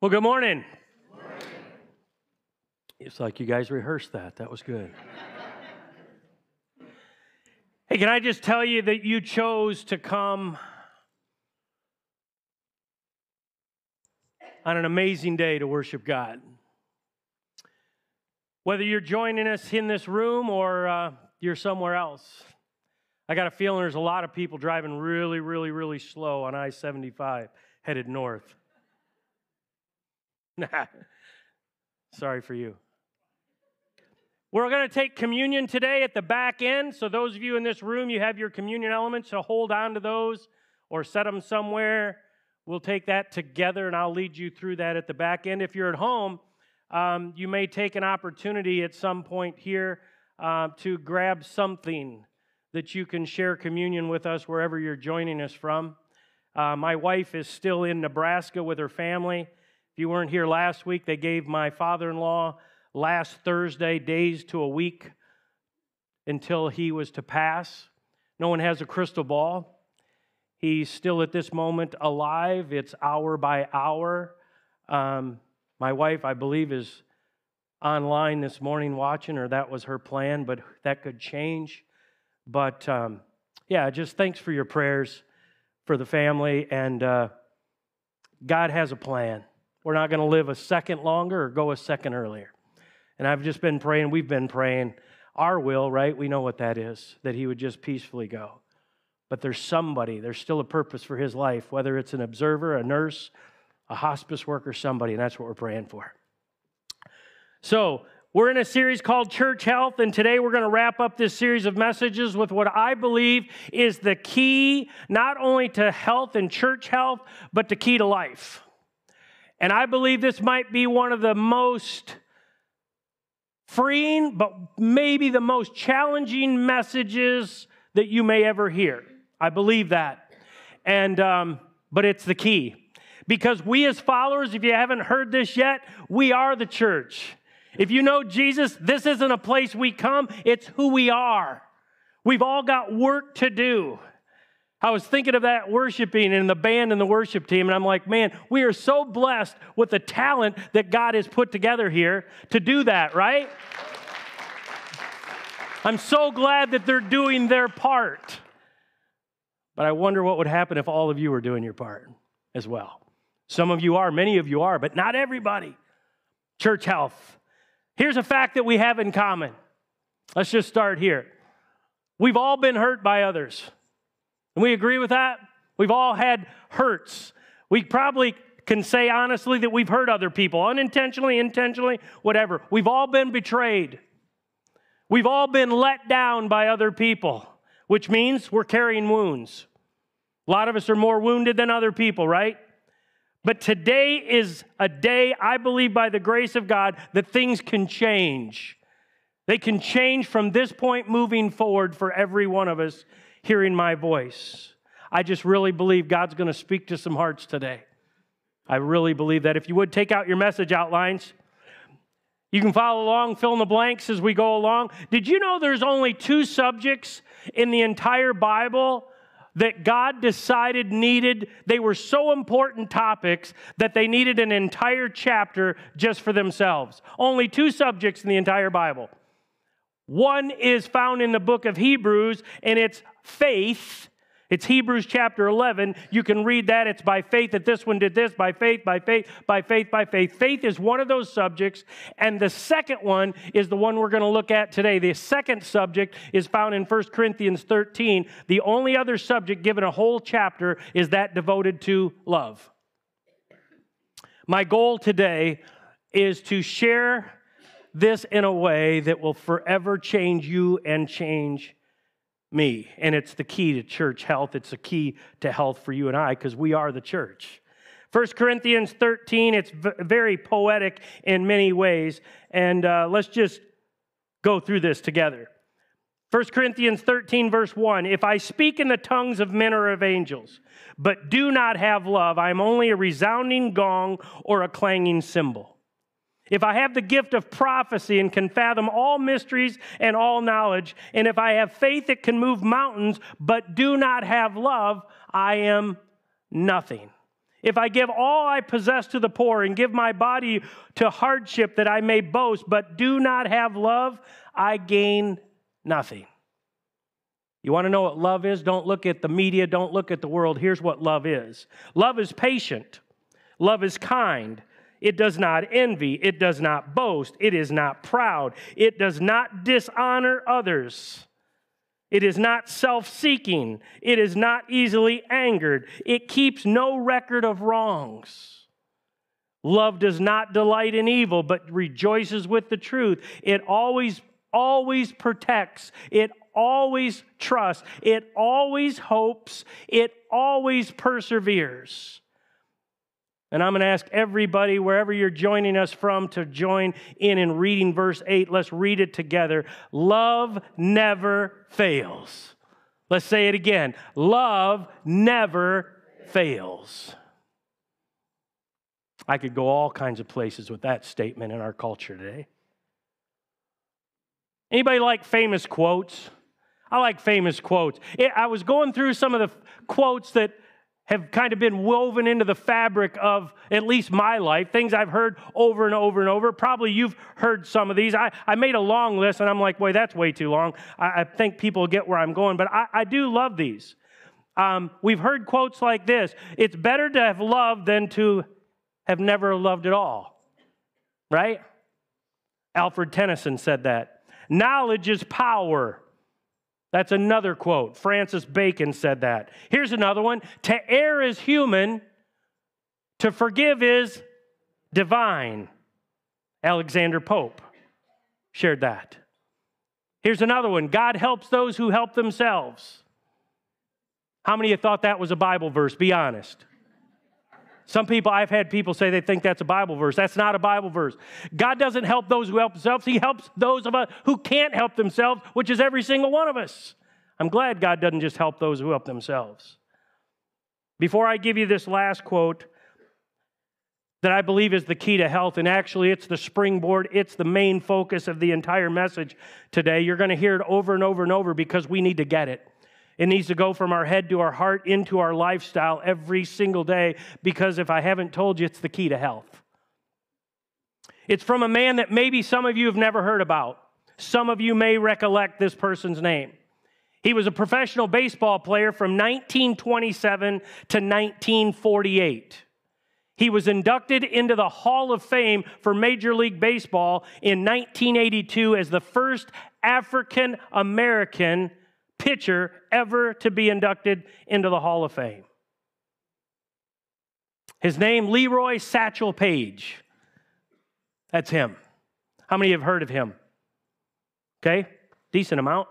Well, good morning. It's like you guys rehearsed that. That was good. hey, can I just tell you that you chose to come on an amazing day to worship God? Whether you're joining us in this room or uh, you're somewhere else, I got a feeling there's a lot of people driving really, really, really slow on I 75 headed north. Sorry for you. We're going to take communion today at the back end. So, those of you in this room, you have your communion elements, so hold on to those or set them somewhere. We'll take that together and I'll lead you through that at the back end. If you're at home, um, you may take an opportunity at some point here uh, to grab something that you can share communion with us wherever you're joining us from. Uh, my wife is still in Nebraska with her family. If you weren't here last week, they gave my father in law last Thursday days to a week until he was to pass. No one has a crystal ball. He's still at this moment alive. It's hour by hour. Um, my wife, I believe, is online this morning watching, or that was her plan, but that could change. But um, yeah, just thanks for your prayers for the family, and uh, God has a plan. We're not going to live a second longer or go a second earlier. And I've just been praying, we've been praying our will, right? We know what that is, that he would just peacefully go. But there's somebody, there's still a purpose for his life, whether it's an observer, a nurse, a hospice worker, somebody, and that's what we're praying for. So, we're in a series called Church Health, and today we're going to wrap up this series of messages with what I believe is the key not only to health and church health, but the key to life. And I believe this might be one of the most freeing, but maybe the most challenging messages that you may ever hear. I believe that. And, um, but it's the key. Because we, as followers, if you haven't heard this yet, we are the church. If you know Jesus, this isn't a place we come, it's who we are. We've all got work to do. I was thinking of that worshiping and the band and the worship team, and I'm like, man, we are so blessed with the talent that God has put together here to do that, right? I'm so glad that they're doing their part. But I wonder what would happen if all of you were doing your part as well. Some of you are, many of you are, but not everybody. Church health. Here's a fact that we have in common. Let's just start here. We've all been hurt by others. And we agree with that? We've all had hurts. We probably can say honestly that we've hurt other people, unintentionally, intentionally, whatever. We've all been betrayed. We've all been let down by other people, which means we're carrying wounds. A lot of us are more wounded than other people, right? But today is a day, I believe, by the grace of God, that things can change. They can change from this point moving forward for every one of us hearing my voice. I just really believe God's going to speak to some hearts today. I really believe that. If you would take out your message outlines, you can follow along, fill in the blanks as we go along. Did you know there's only two subjects in the entire Bible that God decided needed? They were so important topics that they needed an entire chapter just for themselves. Only two subjects in the entire Bible. One is found in the book of Hebrews, and it's faith. It's Hebrews chapter 11. You can read that. It's by faith that this one did this, by faith, by faith, by faith, by faith. Faith is one of those subjects. And the second one is the one we're going to look at today. The second subject is found in 1 Corinthians 13. The only other subject given a whole chapter is that devoted to love. My goal today is to share this in a way that will forever change you and change me. And it's the key to church health. It's the key to health for you and I because we are the church. 1 Corinthians 13, it's very poetic in many ways. And uh, let's just go through this together. 1 Corinthians 13, verse 1 If I speak in the tongues of men or of angels, but do not have love, I am only a resounding gong or a clanging cymbal. If I have the gift of prophecy and can fathom all mysteries and all knowledge, and if I have faith that can move mountains but do not have love, I am nothing. If I give all I possess to the poor and give my body to hardship that I may boast, but do not have love, I gain nothing. You want to know what love is? Don't look at the media, don't look at the world. Here's what love is love is patient, love is kind. It does not envy. It does not boast. It is not proud. It does not dishonor others. It is not self seeking. It is not easily angered. It keeps no record of wrongs. Love does not delight in evil, but rejoices with the truth. It always, always protects. It always trusts. It always hopes. It always perseveres. And I'm going to ask everybody, wherever you're joining us from, to join in in reading verse 8. Let's read it together. Love never fails. Let's say it again. Love never fails. I could go all kinds of places with that statement in our culture today. Anybody like famous quotes? I like famous quotes. I was going through some of the quotes that have kind of been woven into the fabric of at least my life, things I've heard over and over and over. Probably you've heard some of these. I, I made a long list and I'm like, boy, that's way too long. I, I think people get where I'm going, but I, I do love these. Um, we've heard quotes like this It's better to have loved than to have never loved at all, right? Alfred Tennyson said that. Knowledge is power. That's another quote. Francis Bacon said that. Here's another one To err is human, to forgive is divine. Alexander Pope shared that. Here's another one God helps those who help themselves. How many of you thought that was a Bible verse? Be honest. Some people, I've had people say they think that's a Bible verse. That's not a Bible verse. God doesn't help those who help themselves, He helps those of us who can't help themselves, which is every single one of us. I'm glad God doesn't just help those who help themselves. Before I give you this last quote, that I believe is the key to health, and actually it's the springboard, it's the main focus of the entire message today. You're going to hear it over and over and over because we need to get it. It needs to go from our head to our heart into our lifestyle every single day because if I haven't told you, it's the key to health. It's from a man that maybe some of you have never heard about. Some of you may recollect this person's name. He was a professional baseball player from 1927 to 1948. He was inducted into the Hall of Fame for Major League Baseball in 1982 as the first African American pitcher ever to be inducted into the Hall of Fame. His name, Leroy Satchel Paige. That's him. How many have heard of him? Okay, decent amount.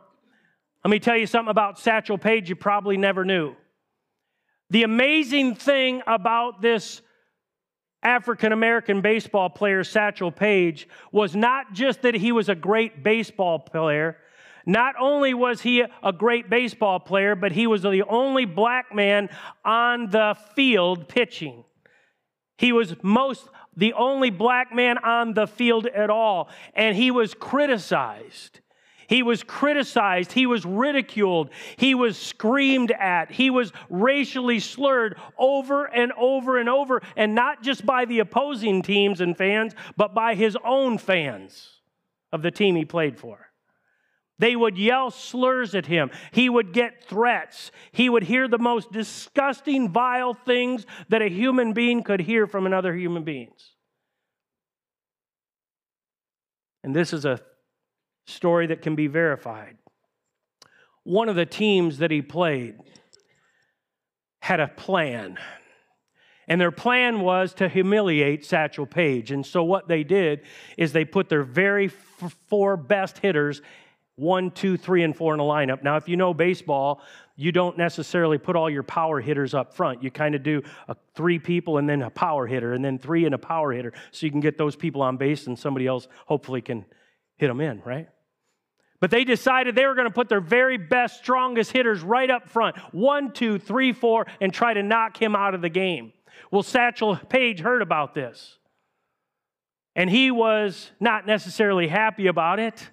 Let me tell you something about Satchel Paige you probably never knew. The amazing thing about this African American baseball player, Satchel Paige, was not just that he was a great baseball player, not only was he a great baseball player, but he was the only black man on the field pitching. He was most the only black man on the field at all, and he was criticized. He was criticized. He was ridiculed. He was screamed at. He was racially slurred over and over and over, and not just by the opposing teams and fans, but by his own fans of the team he played for. They would yell slurs at him. He would get threats. He would hear the most disgusting, vile things that a human being could hear from another human being. And this is a story that can be verified. One of the teams that he played had a plan. And their plan was to humiliate Satchel Paige. And so what they did is they put their very four best hitters one, two, three, and four in a lineup. Now, if you know baseball, you don't necessarily put all your power hitters up front. You kind of do a, three people and then a power hitter, and then three and a power hitter, so you can get those people on base and somebody else hopefully can hit them in, right? But they decided they were going to put their very best, strongest hitters right up front one, two, three, four and try to knock him out of the game. Well, Satchel Paige heard about this. And he was not necessarily happy about it.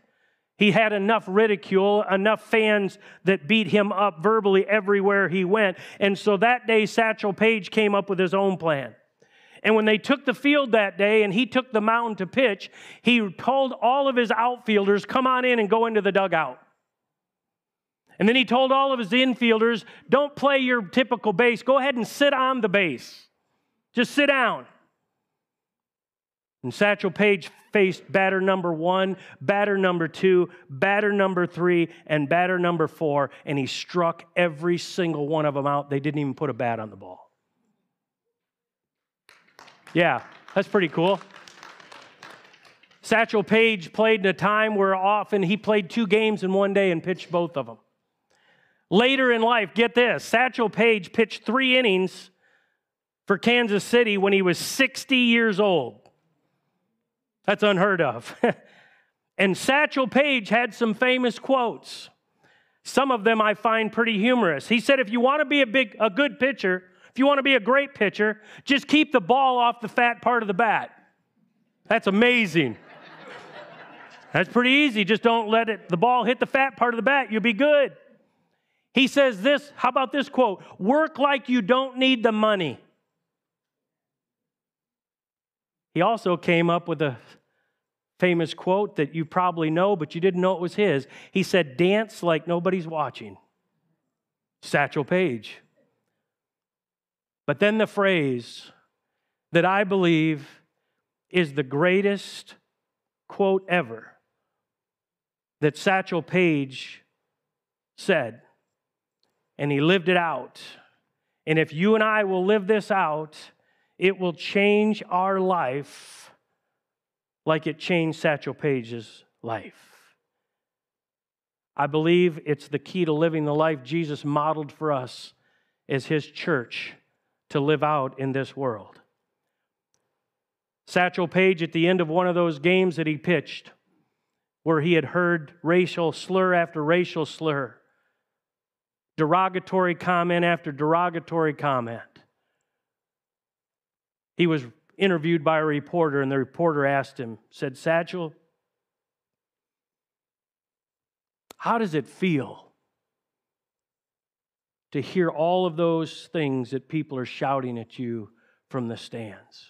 He had enough ridicule, enough fans that beat him up verbally everywhere he went. And so that day, Satchel Paige came up with his own plan. And when they took the field that day and he took the mountain to pitch, he told all of his outfielders, come on in and go into the dugout. And then he told all of his infielders, don't play your typical base. Go ahead and sit on the base. Just sit down. And Satchel Paige faced batter number one, batter number two, batter number three, and batter number four, and he struck every single one of them out. They didn't even put a bat on the ball. Yeah, that's pretty cool. Satchel Paige played in a time where often he played two games in one day and pitched both of them. Later in life, get this Satchel Paige pitched three innings for Kansas City when he was 60 years old. That's unheard of. and Satchel Paige had some famous quotes. Some of them I find pretty humorous. He said, if you want to be a big a good pitcher, if you want to be a great pitcher, just keep the ball off the fat part of the bat. That's amazing. That's pretty easy. Just don't let it, the ball hit the fat part of the bat. You'll be good. He says this, how about this quote? Work like you don't need the money. He also came up with a famous quote that you probably know, but you didn't know it was his. He said, Dance like nobody's watching. Satchel Paige. But then the phrase that I believe is the greatest quote ever that Satchel Paige said, and he lived it out. And if you and I will live this out, it will change our life like it changed Satchel Paige's life. I believe it's the key to living the life Jesus modeled for us as his church to live out in this world. Satchel Paige, at the end of one of those games that he pitched, where he had heard racial slur after racial slur, derogatory comment after derogatory comment, he was interviewed by a reporter, and the reporter asked him, said, Satchel, how does it feel to hear all of those things that people are shouting at you from the stands.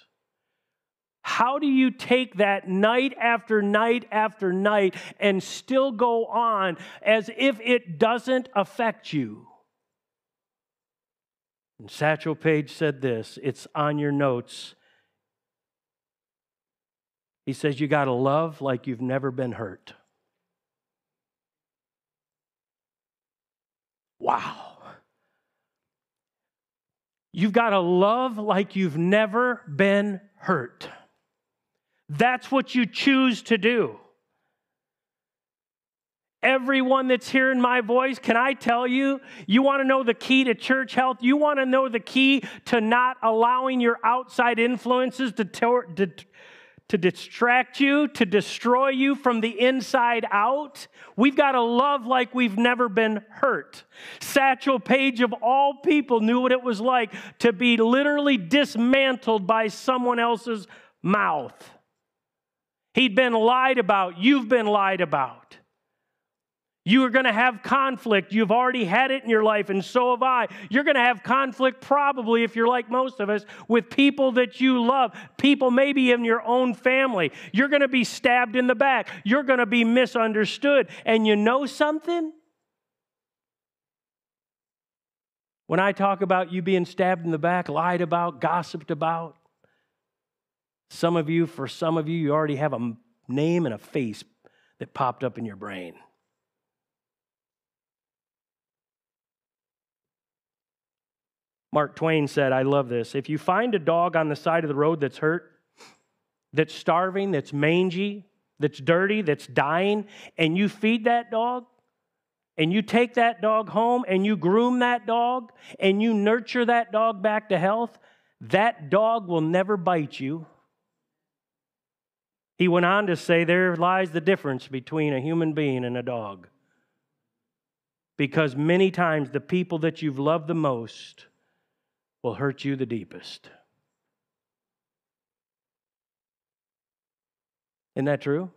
How do you take that night after night after night and still go on as if it doesn't affect you? And Satchel Paige said this it's on your notes. He says, You got to love like you've never been hurt. Wow. You've got to love like you've never been hurt. That's what you choose to do. Everyone that's hearing my voice, can I tell you, you want to know the key to church health? You want to know the key to not allowing your outside influences to, to, to distract you, to destroy you from the inside out. We've got to love like we've never been hurt. Satchel Paige, of all people, knew what it was like to be literally dismantled by someone else's mouth. He'd been lied about. You've been lied about. You are going to have conflict. You've already had it in your life, and so have I. You're going to have conflict, probably, if you're like most of us, with people that you love, people maybe in your own family. You're going to be stabbed in the back. You're going to be misunderstood. And you know something? When I talk about you being stabbed in the back, lied about, gossiped about, some of you, for some of you, you already have a name and a face that popped up in your brain. Mark Twain said, I love this. If you find a dog on the side of the road that's hurt, that's starving, that's mangy, that's dirty, that's dying, and you feed that dog, and you take that dog home, and you groom that dog, and you nurture that dog back to health, that dog will never bite you. He went on to say, There lies the difference between a human being and a dog. Because many times the people that you've loved the most will hurt you the deepest. Isn't that true?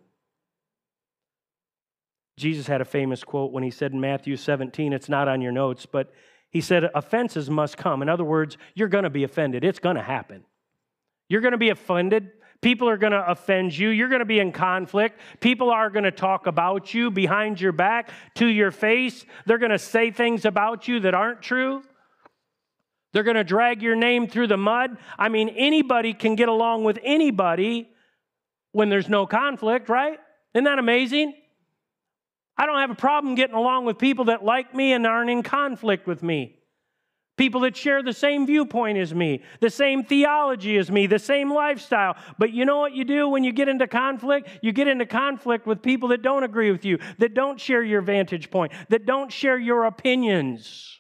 Jesus had a famous quote when he said in Matthew 17, it's not on your notes, but he said, Offenses must come. In other words, you're going to be offended. It's going to happen. You're going to be offended. People are going to offend you. You're going to be in conflict. People are going to talk about you behind your back, to your face. They're going to say things about you that aren't true. They're going to drag your name through the mud. I mean, anybody can get along with anybody when there's no conflict, right? Isn't that amazing? I don't have a problem getting along with people that like me and aren't in conflict with me. People that share the same viewpoint as me, the same theology as me, the same lifestyle. But you know what you do when you get into conflict? You get into conflict with people that don't agree with you, that don't share your vantage point, that don't share your opinions.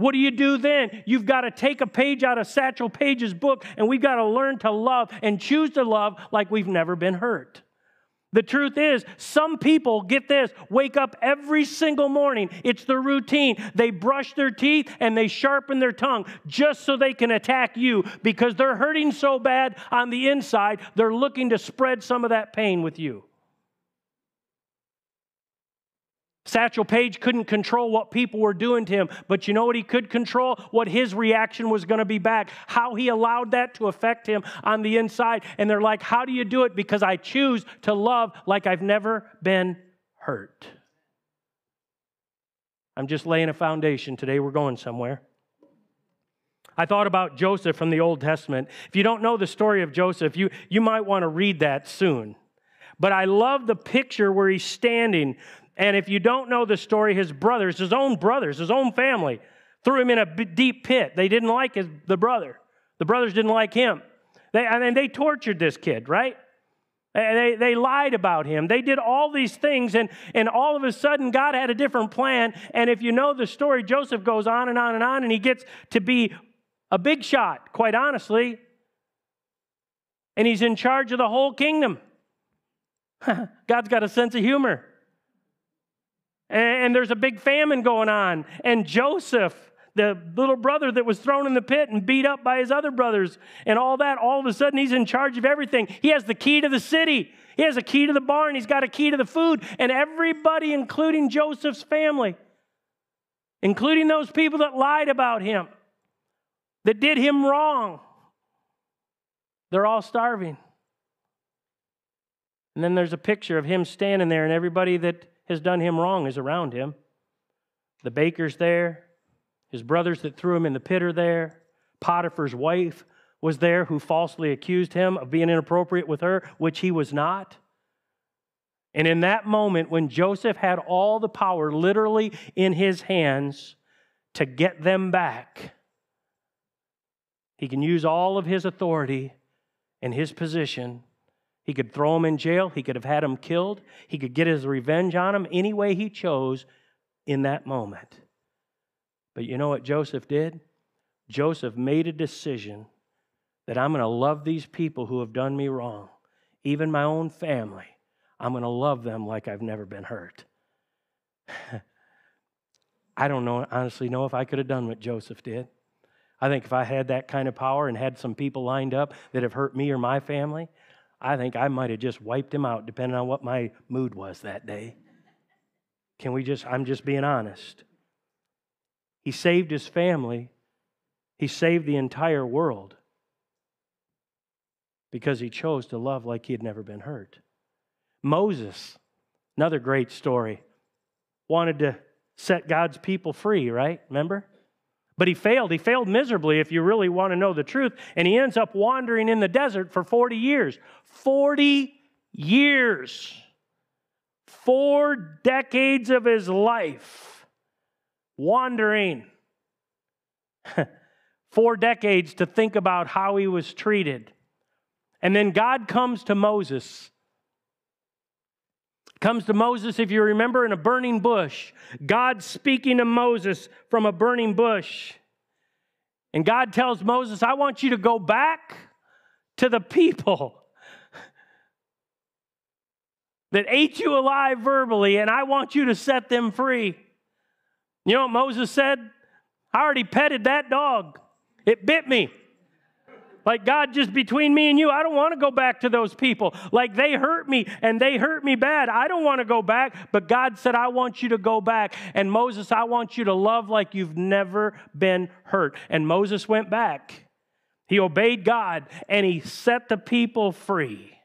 What do you do then? You've got to take a page out of Satchel Paige's book, and we've got to learn to love and choose to love like we've never been hurt. The truth is, some people, get this, wake up every single morning. It's their routine. They brush their teeth and they sharpen their tongue just so they can attack you because they're hurting so bad on the inside, they're looking to spread some of that pain with you. Satchel Paige couldn't control what people were doing to him, but you know what he could control? What his reaction was going to be back, how he allowed that to affect him on the inside. And they're like, How do you do it? Because I choose to love like I've never been hurt. I'm just laying a foundation. Today we're going somewhere. I thought about Joseph from the Old Testament. If you don't know the story of Joseph, you, you might want to read that soon. But I love the picture where he's standing and if you don't know the story, his brothers, his own brothers, his own family, threw him in a deep pit. They didn't like his, the brother. The brothers didn't like him. They, and they tortured this kid, right? They, they lied about him. They did all these things, and, and all of a sudden, God had a different plan. And if you know the story, Joseph goes on and on and on, and he gets to be a big shot, quite honestly. And he's in charge of the whole kingdom. God's got a sense of humor and there's a big famine going on. And Joseph, the little brother that was thrown in the pit and beat up by his other brothers, and all that, all of a sudden he's in charge of everything. He has the key to the city, he has a key to the barn, he's got a key to the food, and everybody, including Joseph's family, including those people that lied about him, that did him wrong, they're all starving. And then there's a picture of him standing there, and everybody that has done him wrong is around him. The baker's there, his brothers that threw him in the pit are there, Potiphar's wife was there who falsely accused him of being inappropriate with her, which he was not. And in that moment, when Joseph had all the power literally in his hands to get them back, he can use all of his authority and his position he could throw him in jail. He could have had him killed. He could get his revenge on him any way he chose in that moment. But you know what Joseph did? Joseph made a decision that I'm going to love these people who have done me wrong, even my own family. I'm going to love them like I've never been hurt. I don't know, honestly know if I could have done what Joseph did. I think if I had that kind of power and had some people lined up that have hurt me or my family, I think I might have just wiped him out, depending on what my mood was that day. Can we just, I'm just being honest. He saved his family, he saved the entire world because he chose to love like he had never been hurt. Moses, another great story, wanted to set God's people free, right? Remember? But he failed. He failed miserably, if you really want to know the truth. And he ends up wandering in the desert for 40 years. 40 years. Four decades of his life wandering. Four decades to think about how he was treated. And then God comes to Moses comes to Moses, if you remember, in a burning bush. God speaking to Moses from a burning bush. And God tells Moses, I want you to go back to the people that ate you alive verbally, and I want you to set them free. You know what Moses said? I already petted that dog, it bit me. Like, God, just between me and you, I don't want to go back to those people. Like, they hurt me and they hurt me bad. I don't want to go back. But God said, I want you to go back. And Moses, I want you to love like you've never been hurt. And Moses went back. He obeyed God and he set the people free.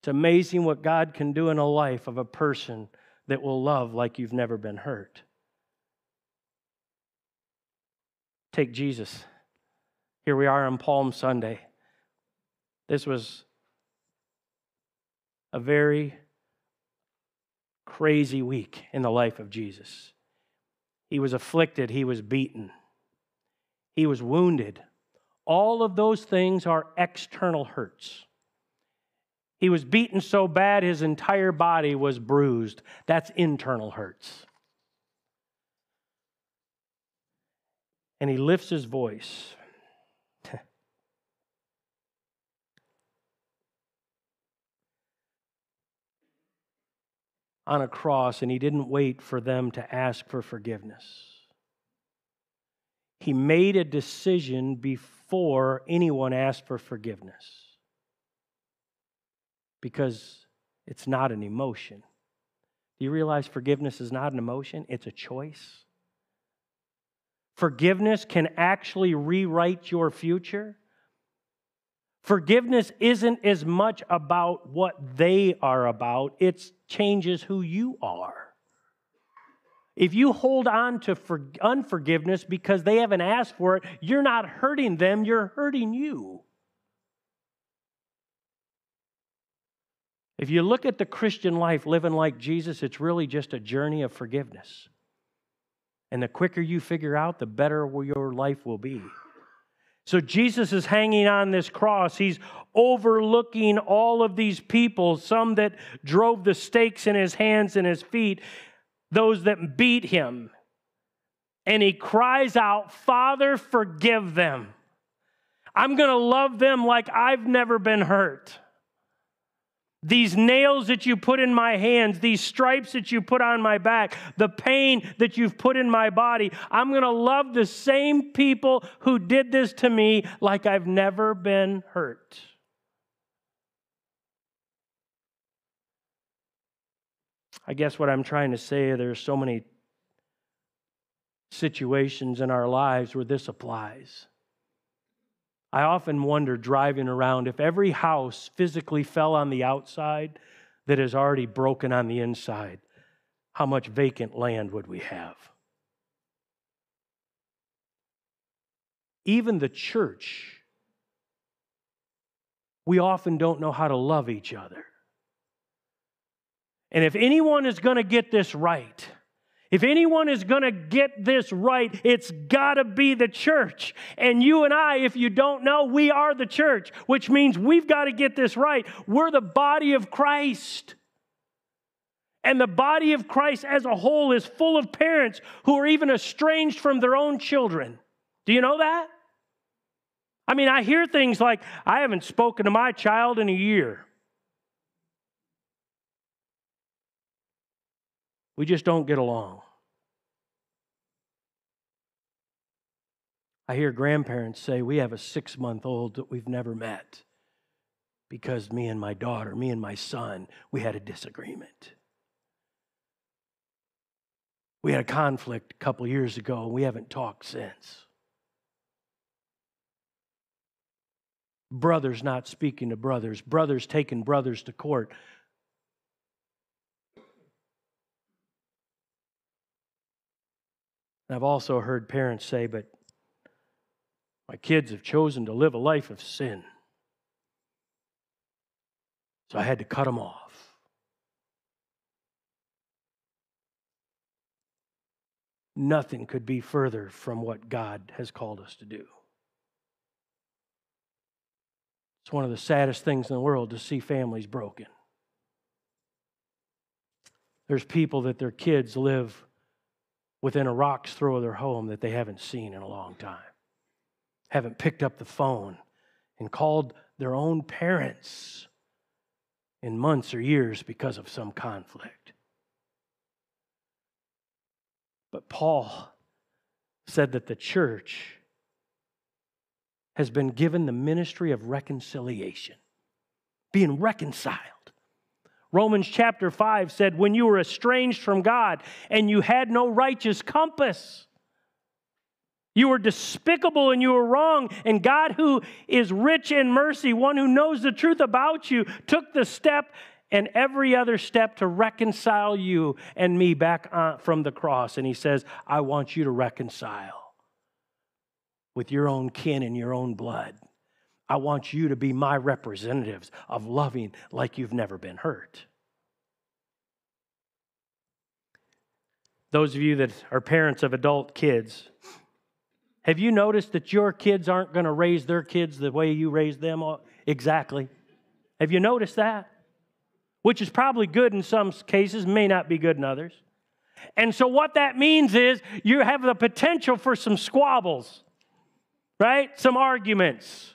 It's amazing what God can do in a life of a person that will love like you've never been hurt. Take Jesus. Here we are on Palm Sunday. This was a very crazy week in the life of Jesus. He was afflicted, he was beaten, he was wounded. All of those things are external hurts. He was beaten so bad his entire body was bruised. That's internal hurts. And he lifts his voice. on a cross, and he didn't wait for them to ask for forgiveness. He made a decision before anyone asked for forgiveness because it's not an emotion. Do you realize forgiveness is not an emotion? It's a choice. Forgiveness can actually rewrite your future. Forgiveness isn't as much about what they are about, it changes who you are. If you hold on to unforgiveness because they haven't asked for it, you're not hurting them, you're hurting you. If you look at the Christian life living like Jesus, it's really just a journey of forgiveness. And the quicker you figure out, the better your life will be. So Jesus is hanging on this cross. He's overlooking all of these people, some that drove the stakes in his hands and his feet, those that beat him. And he cries out, Father, forgive them. I'm going to love them like I've never been hurt. These nails that you put in my hands, these stripes that you put on my back, the pain that you've put in my body, I'm going to love the same people who did this to me like I've never been hurt. I guess what I'm trying to say, there's so many situations in our lives where this applies. I often wonder driving around if every house physically fell on the outside that is already broken on the inside, how much vacant land would we have? Even the church, we often don't know how to love each other. And if anyone is going to get this right, if anyone is going to get this right, it's got to be the church. And you and I, if you don't know, we are the church, which means we've got to get this right. We're the body of Christ. And the body of Christ as a whole is full of parents who are even estranged from their own children. Do you know that? I mean, I hear things like, I haven't spoken to my child in a year. We just don't get along. I hear grandparents say, We have a six month old that we've never met because me and my daughter, me and my son, we had a disagreement. We had a conflict a couple years ago, and we haven't talked since. Brothers not speaking to brothers, brothers taking brothers to court. And I've also heard parents say, but my kids have chosen to live a life of sin. So I had to cut them off. Nothing could be further from what God has called us to do. It's one of the saddest things in the world to see families broken. There's people that their kids live within a rock's throw of their home that they haven't seen in a long time, haven't picked up the phone and called their own parents in months or years because of some conflict. But Paul said that the church has been given the ministry of reconciliation, being reconciled. Romans chapter 5 said, When you were estranged from God and you had no righteous compass, you were despicable and you were wrong. And God, who is rich in mercy, one who knows the truth about you, took the step and every other step to reconcile you and me back on, from the cross. And He says, I want you to reconcile with your own kin and your own blood. I want you to be my representatives of loving like you've never been hurt. Those of you that are parents of adult kids, have you noticed that your kids aren't going to raise their kids the way you raised them exactly? Have you noticed that? Which is probably good in some cases, may not be good in others. And so, what that means is you have the potential for some squabbles, right? Some arguments.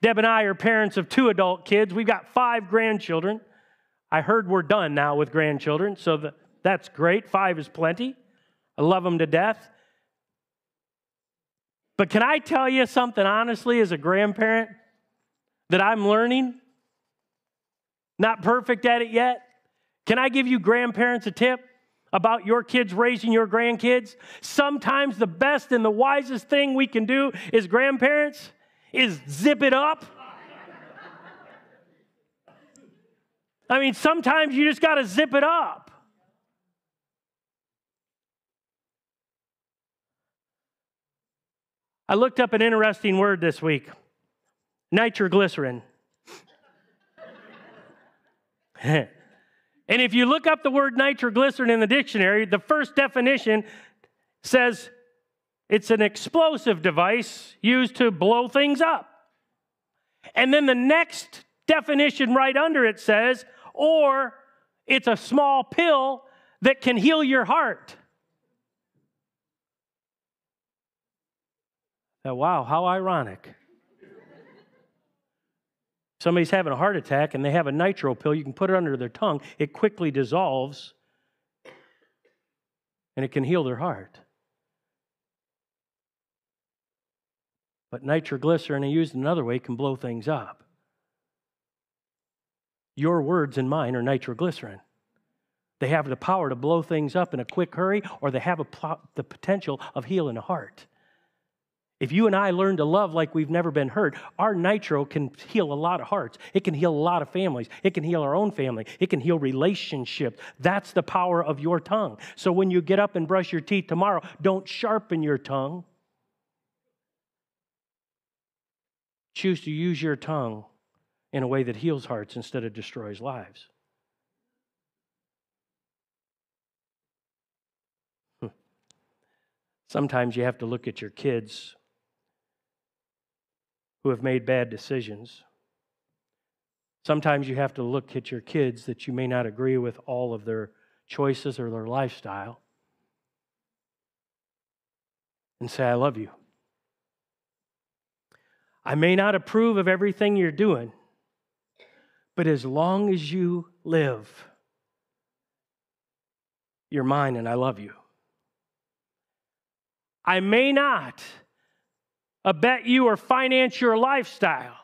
Deb and I are parents of two adult kids. We've got five grandchildren. I heard we're done now with grandchildren, so that's great. Five is plenty. I love them to death. But can I tell you something honestly as a grandparent that I'm learning? Not perfect at it yet. Can I give you grandparents a tip about your kids raising your grandkids? Sometimes the best and the wisest thing we can do as grandparents is zip it up. I mean, sometimes you just got to zip it up. I looked up an interesting word this week nitroglycerin. and if you look up the word nitroglycerin in the dictionary, the first definition says it's an explosive device used to blow things up. And then the next definition right under it says, or it's a small pill that can heal your heart. Now, wow, how ironic. Somebody's having a heart attack and they have a nitro pill. You can put it under their tongue, it quickly dissolves and it can heal their heart. But nitroglycerin, used another way, can blow things up. Your words and mine are nitroglycerin. They have the power to blow things up in a quick hurry, or they have a, the potential of healing a heart. If you and I learn to love like we've never been hurt, our nitro can heal a lot of hearts. It can heal a lot of families. It can heal our own family. It can heal relationships. That's the power of your tongue. So when you get up and brush your teeth tomorrow, don't sharpen your tongue. Choose to use your tongue in a way that heals hearts instead of destroys lives. Sometimes you have to look at your kids who have made bad decisions. Sometimes you have to look at your kids that you may not agree with all of their choices or their lifestyle and say, I love you. I may not approve of everything you're doing, but as long as you live, you're mine and I love you. I may not abet you or finance your lifestyle.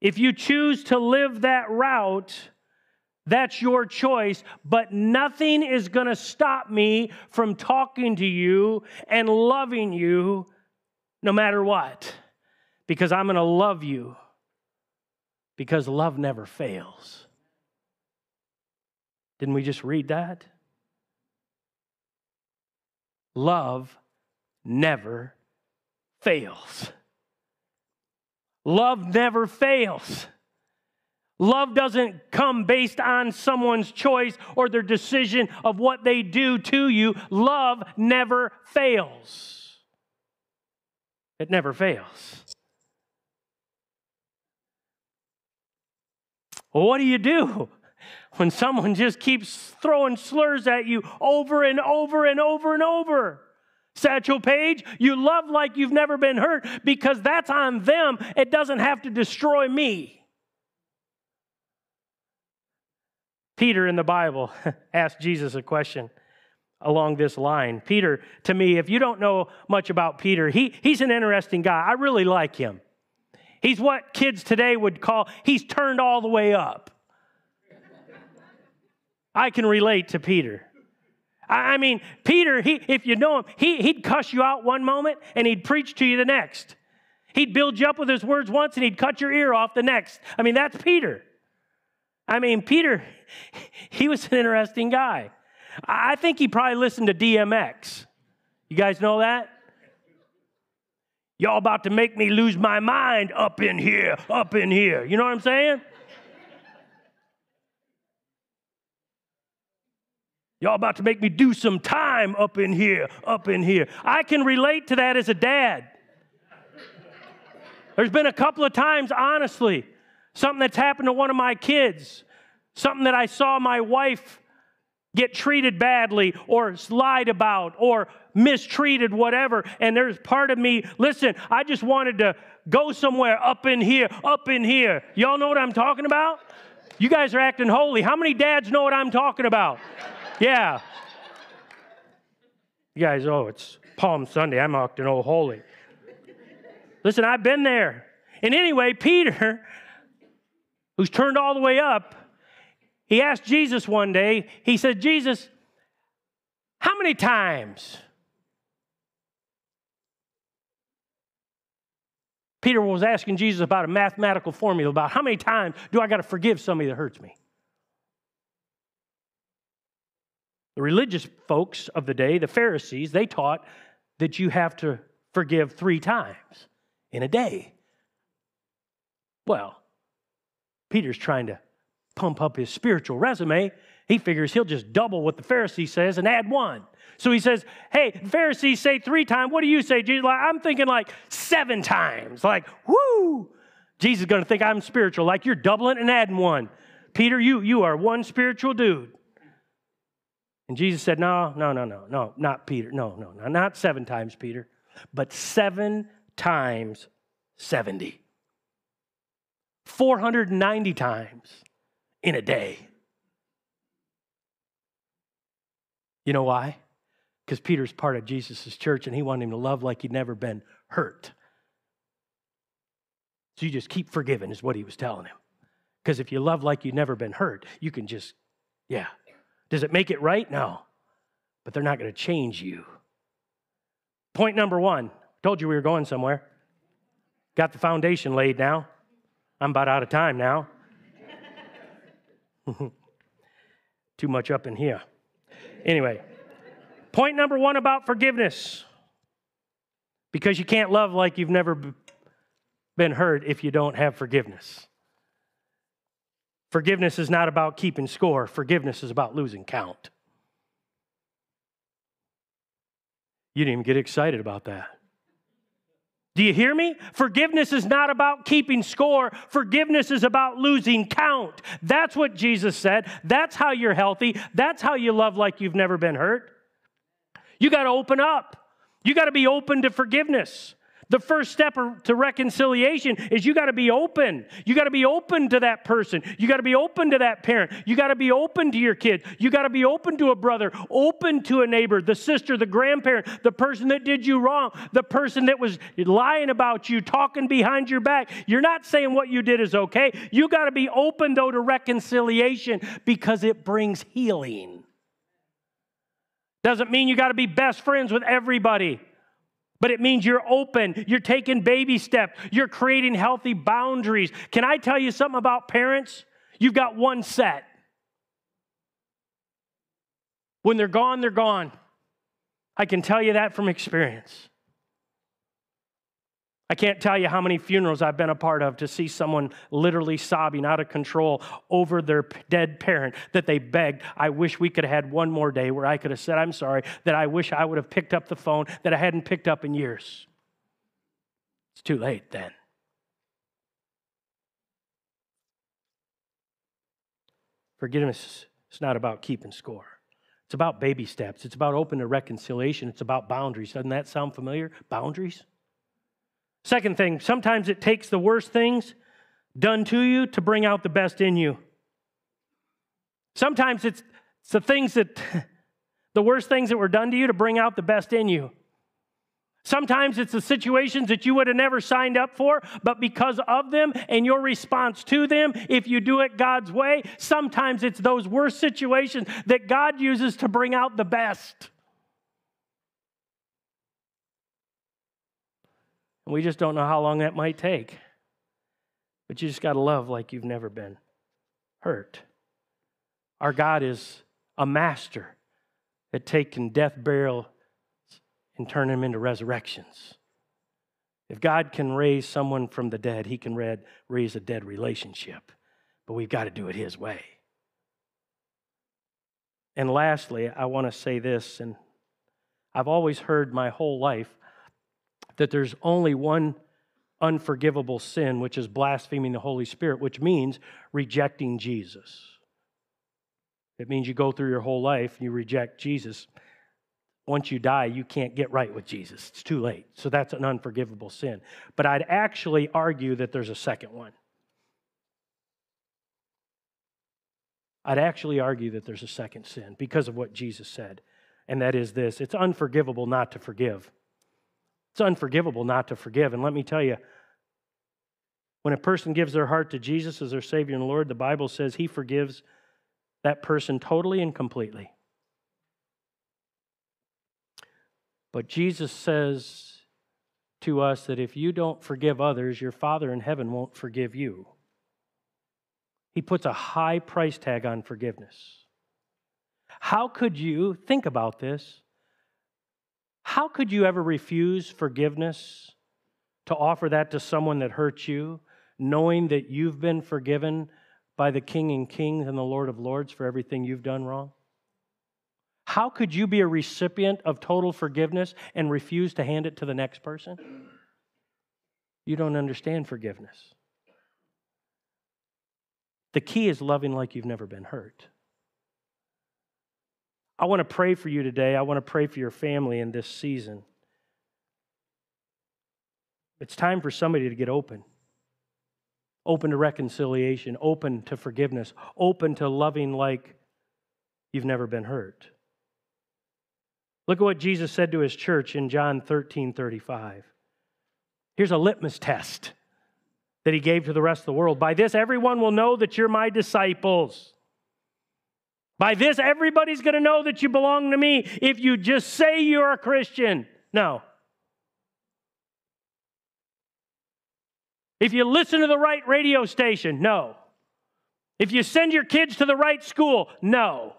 If you choose to live that route, that's your choice, but nothing is going to stop me from talking to you and loving you no matter what because I'm going to love you because love never fails. Didn't we just read that? Love never fails. Love never fails. Love doesn't come based on someone's choice or their decision of what they do to you. Love never fails. It never fails. Well, what do you do when someone just keeps throwing slurs at you over and over and over and over? Satchel Paige, you love like you've never been hurt because that's on them. It doesn't have to destroy me. Peter in the Bible asked Jesus a question along this line. Peter, to me, if you don't know much about Peter, he, he's an interesting guy. I really like him. He's what kids today would call, he's turned all the way up. I can relate to Peter. I mean, Peter, he, if you know him, he, he'd cuss you out one moment and he'd preach to you the next. He'd build you up with his words once and he'd cut your ear off the next. I mean, that's Peter. I mean, Peter, he was an interesting guy. I think he probably listened to DMX. You guys know that? Y'all about to make me lose my mind up in here, up in here. You know what I'm saying? Y'all about to make me do some time up in here, up in here. I can relate to that as a dad. There's been a couple of times, honestly, something that's happened to one of my kids, something that I saw my wife get treated badly or lied about or mistreated, whatever. And there's part of me, listen, I just wanted to go somewhere up in here, up in here. Y'all know what I'm talking about? You guys are acting holy. How many dads know what I'm talking about? Yeah. You guys, oh, it's Palm Sunday. I'm acting all holy. Listen, I've been there. And anyway, Peter, who's turned all the way up, he asked Jesus one day, he said, Jesus, how many times? Peter was asking Jesus about a mathematical formula about how many times do I got to forgive somebody that hurts me? The religious folks of the day, the Pharisees, they taught that you have to forgive three times in a day. Well, Peter's trying to pump up his spiritual resume, he figures he'll just double what the Pharisee says and add one. So he says, Hey, Pharisees say three times. What do you say, Jesus? Like, I'm thinking like seven times. Like, whoo! Jesus is going to think I'm spiritual, like you're doubling and adding one. Peter, you, you are one spiritual dude. And Jesus said, No, no, no, no, no, not Peter. No, no, no, not seven times, Peter, but seven times 70. 490 times in a day. You know why? Because Peter's part of Jesus' church and he wanted him to love like he'd never been hurt. So you just keep forgiving, is what he was telling him. Because if you love like you've never been hurt, you can just, yeah. Does it make it right? No. But they're not going to change you. Point number one told you we were going somewhere. Got the foundation laid now. I'm about out of time now. Too much up in here. Anyway, point number one about forgiveness. Because you can't love like you've never been hurt if you don't have forgiveness. Forgiveness is not about keeping score, forgiveness is about losing count. You didn't even get excited about that. Do you hear me? Forgiveness is not about keeping score. Forgiveness is about losing count. That's what Jesus said. That's how you're healthy. That's how you love like you've never been hurt. You got to open up. You got to be open to forgiveness. The first step to reconciliation is you got to be open. You got to be open to that person. You got to be open to that parent. You got to be open to your kid. You got to be open to a brother, open to a neighbor, the sister, the grandparent, the person that did you wrong, the person that was lying about you, talking behind your back. You're not saying what you did is okay. You got to be open, though, to reconciliation because it brings healing. Doesn't mean you got to be best friends with everybody but it means you're open, you're taking baby steps, you're creating healthy boundaries. Can I tell you something about parents? You've got one set. When they're gone, they're gone. I can tell you that from experience. I can't tell you how many funerals I've been a part of to see someone literally sobbing out of control over their dead parent that they begged. I wish we could have had one more day where I could have said, I'm sorry, that I wish I would have picked up the phone that I hadn't picked up in years. It's too late then. Forgiveness is not about keeping score. It's about baby steps. It's about open to reconciliation. It's about boundaries. Doesn't that sound familiar? Boundaries? Second thing, sometimes it takes the worst things done to you to bring out the best in you. Sometimes it's, it's the things that The worst things that were done to you to bring out the best in you. Sometimes it's the situations that you would have never signed up for, but because of them and your response to them, if you do it God's way, sometimes it's those worst situations that God uses to bring out the best. We just don't know how long that might take. But you just got to love like you've never been hurt. Our God is a master at taking death, burial, and turn them into resurrections. If God can raise someone from the dead, he can raise a dead relationship. But we've got to do it his way. And lastly, I want to say this, and I've always heard my whole life that there's only one unforgivable sin, which is blaspheming the Holy Spirit, which means rejecting Jesus. It means you go through your whole life and you reject Jesus. Once you die, you can't get right with Jesus. It's too late. So that's an unforgivable sin. But I'd actually argue that there's a second one. I'd actually argue that there's a second sin because of what Jesus said, and that is this it's unforgivable not to forgive. It's unforgivable not to forgive. And let me tell you, when a person gives their heart to Jesus as their Savior and Lord, the Bible says He forgives that person totally and completely. But Jesus says to us that if you don't forgive others, your Father in heaven won't forgive you. He puts a high price tag on forgiveness. How could you think about this? How could you ever refuse forgiveness to offer that to someone that hurt you, knowing that you've been forgiven by the King and Kings and the Lord of Lords for everything you've done wrong? How could you be a recipient of total forgiveness and refuse to hand it to the next person? You don't understand forgiveness. The key is loving like you've never been hurt. I want to pray for you today. I want to pray for your family in this season. It's time for somebody to get open. Open to reconciliation, open to forgiveness, open to loving like you've never been hurt. Look at what Jesus said to his church in John 13 35. Here's a litmus test that he gave to the rest of the world. By this, everyone will know that you're my disciples by this, everybody's going to know that you belong to me if you just say you're a Christian. No. If you listen to the right radio station, no. If you send your kids to the right school, no.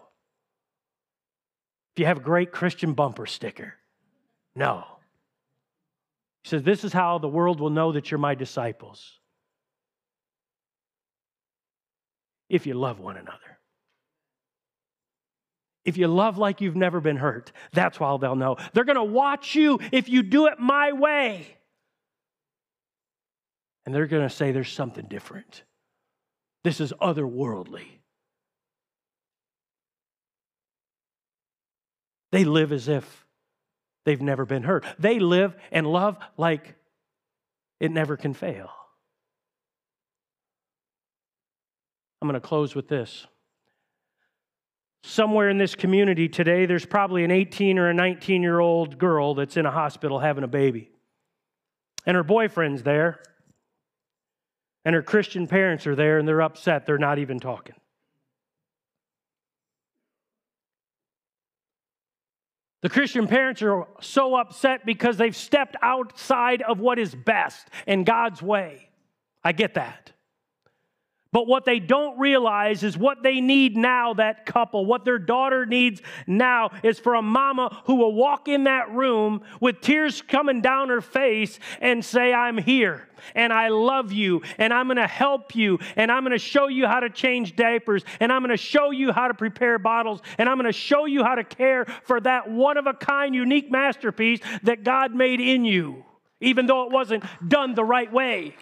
If you have a great Christian bumper sticker, no. He says, This is how the world will know that you're my disciples. If you love one another. If you love like you've never been hurt, that's why they'll know. They're going to watch you if you do it my way. And they're going to say there's something different. This is otherworldly. They live as if they've never been hurt. They live and love like it never can fail. I'm going to close with this somewhere in this community today, there's probably an 18 or a 19 year old girl that's in a hospital having a baby. And her boyfriend's there. And her Christian parents are there and they're upset. They're not even talking. The Christian parents are so upset because they've stepped outside of what is best and God's way. I get that. But what they don't realize is what they need now, that couple, what their daughter needs now is for a mama who will walk in that room with tears coming down her face and say, I'm here and I love you and I'm going to help you and I'm going to show you how to change diapers and I'm going to show you how to prepare bottles and I'm going to show you how to care for that one of a kind, unique masterpiece that God made in you, even though it wasn't done the right way.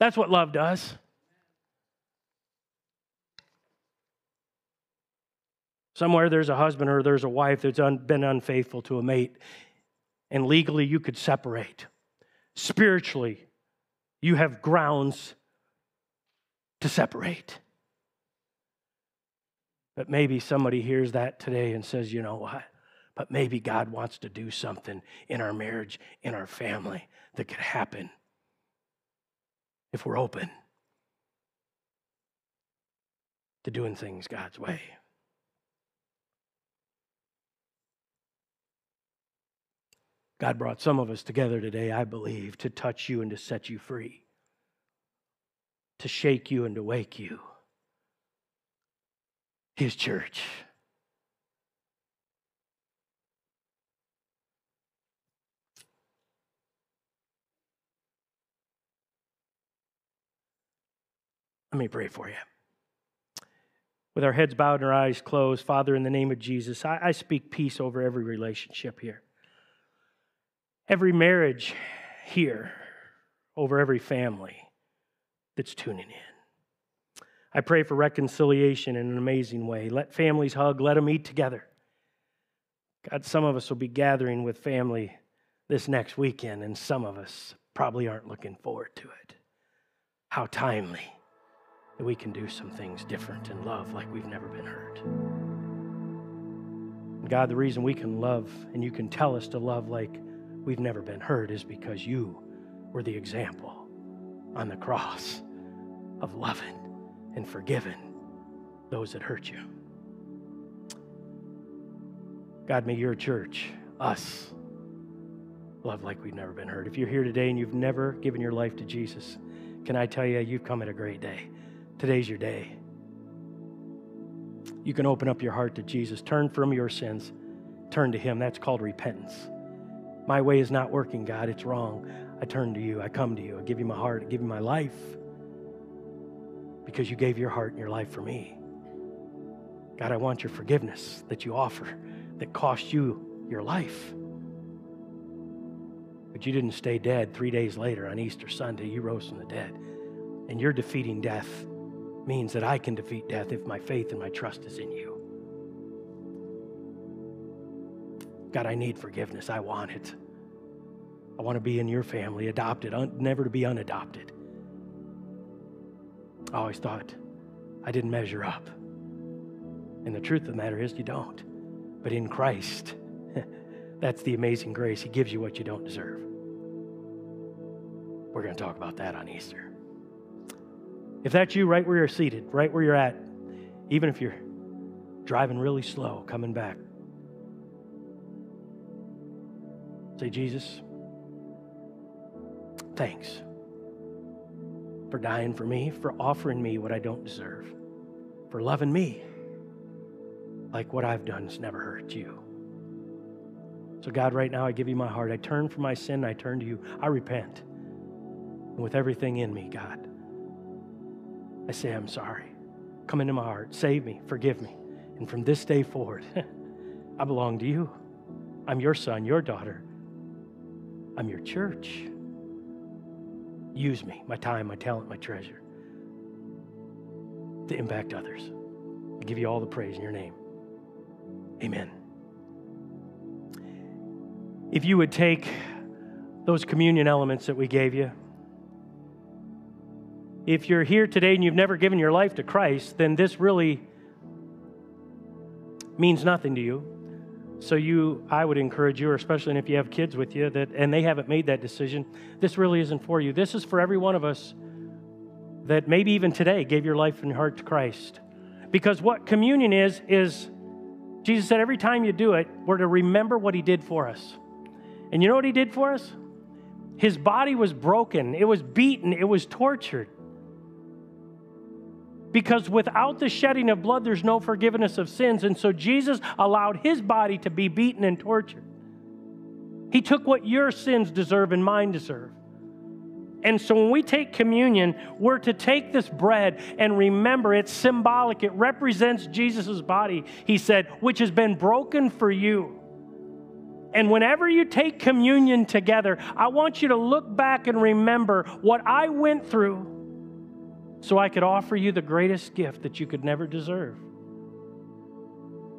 That's what love does. Somewhere there's a husband or there's a wife that's un, been unfaithful to a mate, and legally you could separate. Spiritually, you have grounds to separate. But maybe somebody hears that today and says, you know what? But maybe God wants to do something in our marriage, in our family that could happen if we're open to doing things God's way. God brought some of us together today, I believe, to touch you and to set you free, to shake you and to wake you. His church. Let me pray for you. With our heads bowed and our eyes closed, Father, in the name of Jesus, I, I speak peace over every relationship here every marriage here, over every family that's tuning in. I pray for reconciliation in an amazing way. Let families hug, let them eat together. God, some of us will be gathering with family this next weekend, and some of us probably aren't looking forward to it. How timely that we can do some things different in love like we've never been hurt. God, the reason we can love and you can tell us to love like we've never been hurt is because you were the example on the cross of loving and forgiving those that hurt you. God, may your church, us, love like we've never been hurt. If you're here today and you've never given your life to Jesus, can I tell you, you've come at a great day. Today's your day. You can open up your heart to Jesus, turn from your sins, turn to Him. That's called repentance. My way is not working, God. It's wrong. I turn to you. I come to you. I give you my heart. I give you my life because you gave your heart and your life for me. God, I want your forgiveness that you offer that cost you your life. But you didn't stay dead three days later on Easter Sunday. You rose from the dead. And you're defeating death means that I can defeat death if my faith and my trust is in you. God, I need forgiveness. I want it. I want to be in your family, adopted, un- never to be unadopted. I always thought I didn't measure up. And the truth of the matter is, you don't. But in Christ, that's the amazing grace. He gives you what you don't deserve. We're going to talk about that on Easter. If that's you, right where you're seated, right where you're at, even if you're driving really slow, coming back, Say, Jesus, thanks for dying for me, for offering me what I don't deserve, for loving me like what I've done has never hurt you. So, God, right now I give you my heart. I turn from my sin, I turn to you. I repent. And with everything in me, God, I say, I'm sorry. Come into my heart, save me, forgive me. And from this day forward, I belong to you. I'm your son, your daughter. I'm your church. Use me, my time, my talent, my treasure to impact others. I give you all the praise in your name. Amen. If you would take those communion elements that we gave you, if you're here today and you've never given your life to Christ, then this really means nothing to you. So you, I would encourage you, or especially if you have kids with you, that and they haven't made that decision, this really isn't for you. This is for every one of us that maybe even today gave your life and heart to Christ. Because what communion is, is Jesus said every time you do it, we're to remember what he did for us. And you know what he did for us? His body was broken, it was beaten, it was tortured. Because without the shedding of blood, there's no forgiveness of sins. And so Jesus allowed his body to be beaten and tortured. He took what your sins deserve and mine deserve. And so when we take communion, we're to take this bread and remember it's symbolic. It represents Jesus' body, he said, which has been broken for you. And whenever you take communion together, I want you to look back and remember what I went through so I could offer you the greatest gift that you could never deserve.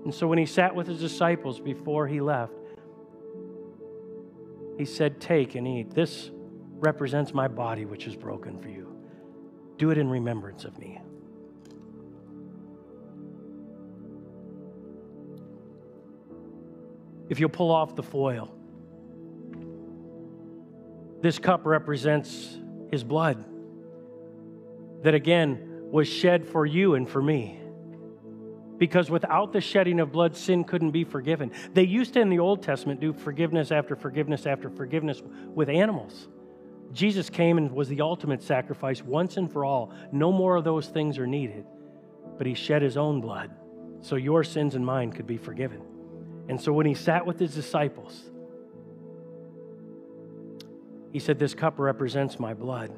And so when he sat with his disciples before he left, he said, Take and eat. This represents my body, which is broken for you. Do it in remembrance of me. If you'll pull off the foil, this cup represents his blood that again was shed for you and for me. Because without the shedding of blood, sin couldn't be forgiven. They used to, in the Old Testament, do forgiveness after forgiveness after forgiveness with animals. Jesus came and was the ultimate sacrifice once and for all. No more of those things are needed. But he shed his own blood so your sins and mine could be forgiven. And so when he sat with his disciples, he said, This cup represents my blood.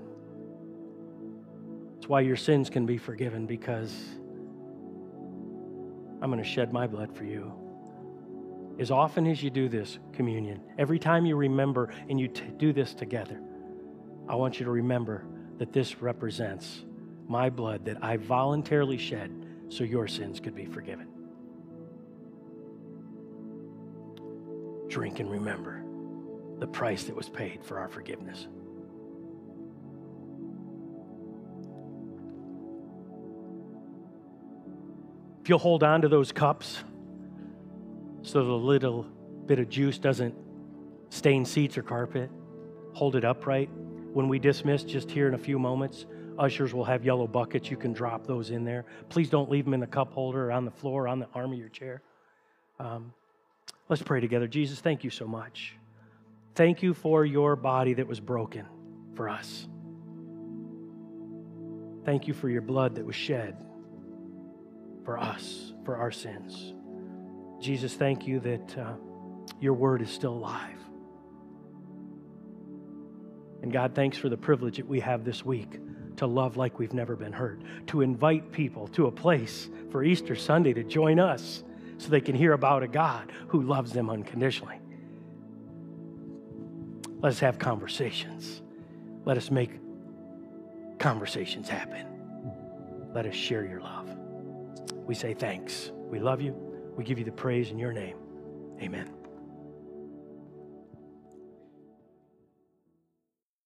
It's why your sins can be forgiven because I'm going to shed my blood for you. As often as you do this communion, every time you remember and you t- do this together, I want you to remember that this represents my blood that I voluntarily shed so your sins could be forgiven. Drink and remember the price that was paid for our forgiveness. If you'll hold on to those cups so the little bit of juice doesn't stain seats or carpet, hold it upright. When we dismiss, just here in a few moments, ushers will have yellow buckets. You can drop those in there. Please don't leave them in the cup holder or on the floor or on the arm of your chair. Um, let's pray together. Jesus, thank you so much. Thank you for your body that was broken for us. Thank you for your blood that was shed for us, for our sins. Jesus, thank you that uh, your word is still alive. And God, thanks for the privilege that we have this week to love like we've never been hurt, to invite people to a place for Easter Sunday to join us so they can hear about a God who loves them unconditionally. Let us have conversations. Let us make conversations happen. Let us share your love. We say thanks. We love you. We give you the praise in your name. Amen.